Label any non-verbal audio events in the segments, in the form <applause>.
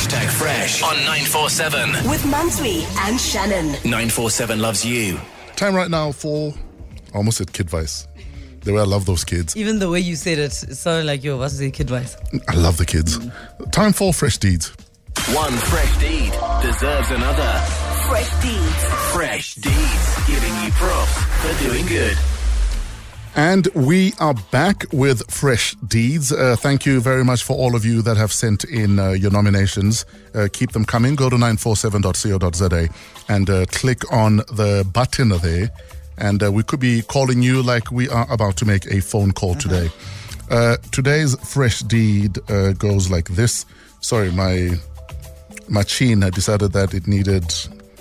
Hashtag Fresh on 947. With Mantsoe and Shannon. 947 loves you. Time right now for almost at Kid Vice. The way I love those kids. Even the way you said it, it sounded like your what's the kid voice. I love the kids. Time for fresh deeds. One fresh deed deserves another. Fresh deeds. Fresh deeds giving you props for doing good. And we are back with fresh deeds. Uh, thank you very much for all of you that have sent in uh, your nominations. Uh, keep them coming. Go to 947.co.za and uh, click on the button there. And uh, we could be calling you like we are about to make a phone call today. Uh, today's fresh deed uh, goes like this. Sorry, my machine had decided that it needed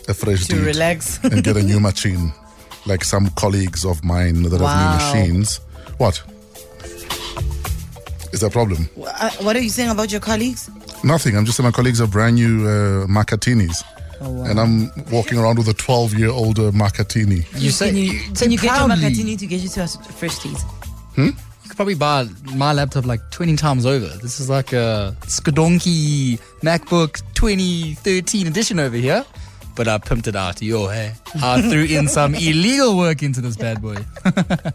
a fresh To deed relax. and get a new machine, <laughs> like some colleagues of mine that Wow. have new machines. What? Is there a problem? Uh, what are you saying about your colleagues? Nothing. I'm just saying my colleagues have brand new uh, Macatinis. Oh, And I'm walking around with a 12 year old uh, Macatini. You say Can you, say can you get your proudly. Makatini to get you to us fresh teas? You could probably buy my laptop like 20 times over. This is like a Skodonki MacBook 2013 edition over here. But I pimped it out. Yo, hey. I threw in some <laughs> illegal work into this bad boy.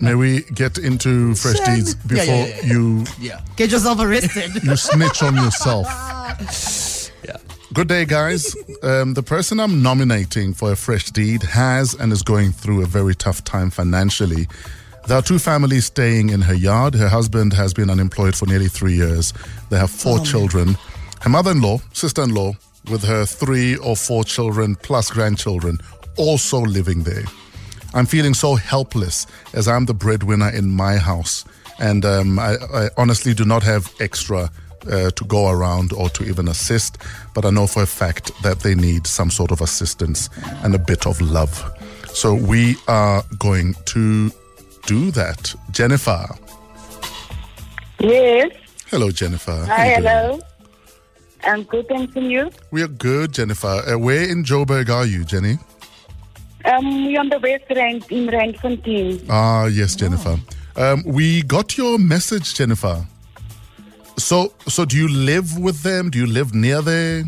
May we get into fresh Son. deeds before yeah, yeah, yeah. you Yeah. Get yourself arrested. <laughs> you snitch on yourself? <laughs> Yeah. Good day, guys. Um, the person I'm nominating for a fresh deed has and is going through a very tough time financially. There are two families staying in her yard. Her husband has been unemployed for nearly three years. They have four children. Her mother in law, sister in law, with her three or four children plus grandchildren, also living there. I'm feeling so helpless as I'm the breadwinner in my house. And um, I, I honestly do not have extra uh, to go around or to even assist. But I know for a fact that they need some sort of assistance and a bit of love. So we are going to do that. Jennifer. Yes. Hello, Jennifer. Hi, you doing? I'm good, thanks, and you? We are good, Jennifer. Uh, where in Joburg are you, Jenny? Um, we're on the West Rand in Randfontein. Ah, yes, Jennifer. Um, we got your message, Jennifer. So, so do you live with them? Do you live near there?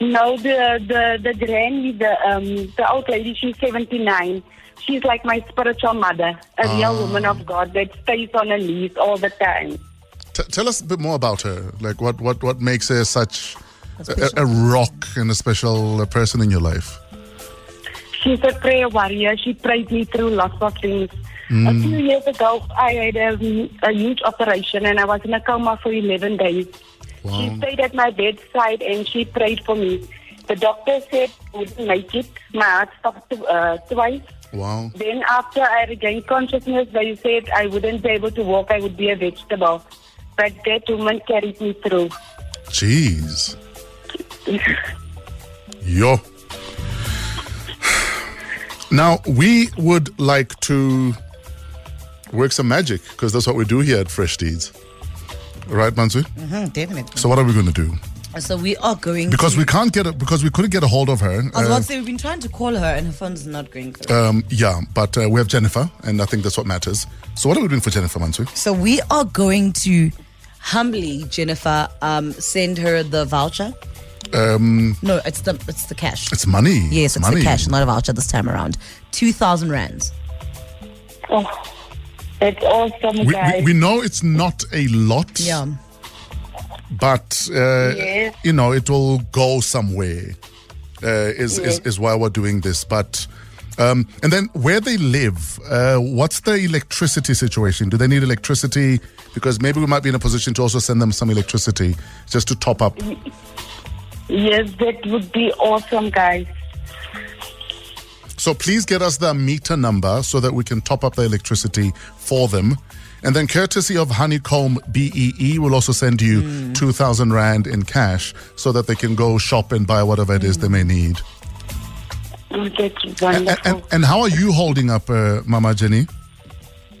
No, the the the granny, the um the old lady, she's 79. She's like my spiritual mother, a real woman of God that stays on her knees all the time. T- tell us a bit more about her. Like, what, what, what makes her such a, a rock and a special uh, person in your life? She's a prayer warrior. She prayed me through lots of things. A few years ago, I had a, a huge operation and I was in a coma for 11 days. She stayed at my bedside and she prayed for me. The doctor said I wouldn't make it. My heart stopped uh, twice. Wow. Then after I regained consciousness, they said I wouldn't be able to walk. I would be a vegetable. But that woman carried me through. Jeez. Yo. Now, we would like to work some magic because that's what we do here at Fresh Deeds. Right, Mansu? Mhm, definitely. So, what are we going to do? So we are going Because to, we can't get it, because we couldn't get a hold of her. I was uh, about to say we've been trying to call her and her phone's not going through. um, yeah, but uh, we have Jennifer, and I think that's what matters. So, what are we doing for Jennifer, Mansu? So we are going to humbly, Jennifer, um, send her the voucher. Um, No, it's the it's the cash. it's money. Yes, it's money. the cash, not a voucher this time around. Two thousand rands. Oh, that's awesome, We, we, we know it's not a lot. Yeah. But uh, Yes. you know it will go somewhere uh, is, is Yes. is why we're doing this but um, and then where they live uh, what's the electricity situation do they need electricity because maybe we might be in a position to also send them some electricity just to top up yes, that would be awesome, guys. so please get us the meter number so that we can top up the electricity for them and then courtesy of Honeycomb BEE will also send you 2000 rand in cash so that they can go shop and buy whatever it is they may need Oh, that's And, wonderful. and, and how are you holding up, uh, Mama Jenny?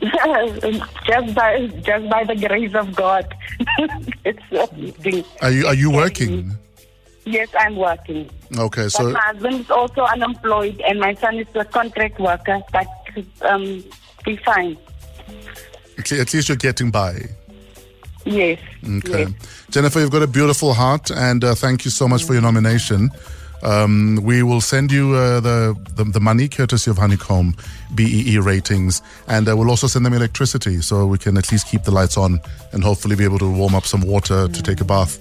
<laughs> just by just by the grace of God. <laughs> it's amazing. Are you are you working? Yes, I'm working. Okay, But so my husband is also unemployed, and my son is a contract worker. But um, we fine. At least you're getting by. Yes. Okay. Yes. Jennifer, you've got a beautiful heart, and uh, thank you so much for your nomination. Um, we will send you uh, the, the the money courtesy of Honeycomb BEE ratings, and uh, we'll also send them electricity so we can at least keep the lights on and hopefully be able to warm up some water to take a bath.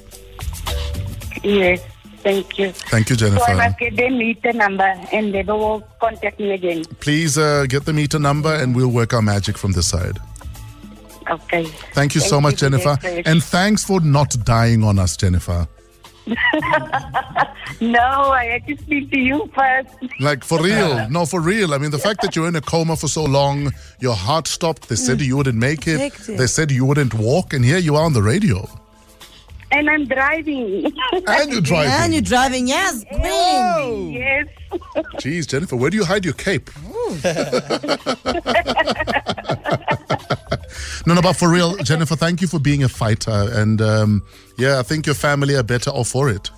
Yes. Thank you. Thank you, So I Jennifer. must get their meter number and they will contact me again. Please uh, get the meter number, and we'll work our magic from this side. Okay. Thank you so Thank much, you, Jennifer, Jennifer. and thanks for not dying on us, Jennifer. <laughs> No, I had to speak to you first. Like for real, <laughs> no, for real. I mean, the fact that you're in a coma for so long, your heart stopped. They said mm. you wouldn't make it. Hectic. They said you wouldn't walk, and here you are on the radio, And I'm driving. <laughs> and you're driving. And you're driving, yes, queen. yes. Jeez, Jennifer, where do you hide your cape? No, no, but for real, Jennifer, thank you for being a fighter, and um, yeah, I think your family are better off for it.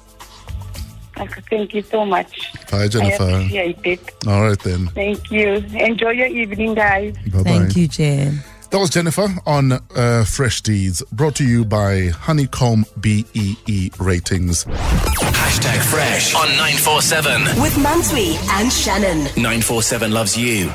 Thank you so much. Bye, I Jennifer. appreciate it. All right then. Thank you. Enjoy your evening, guys. Bye bye. Thank you, Jen. That was Jennifer on uh, Fresh Deeds, brought to you by Honeycomb BEE ratings. Hashtag Fresh on 947. With Mantsoe and Shannon. 947 loves you.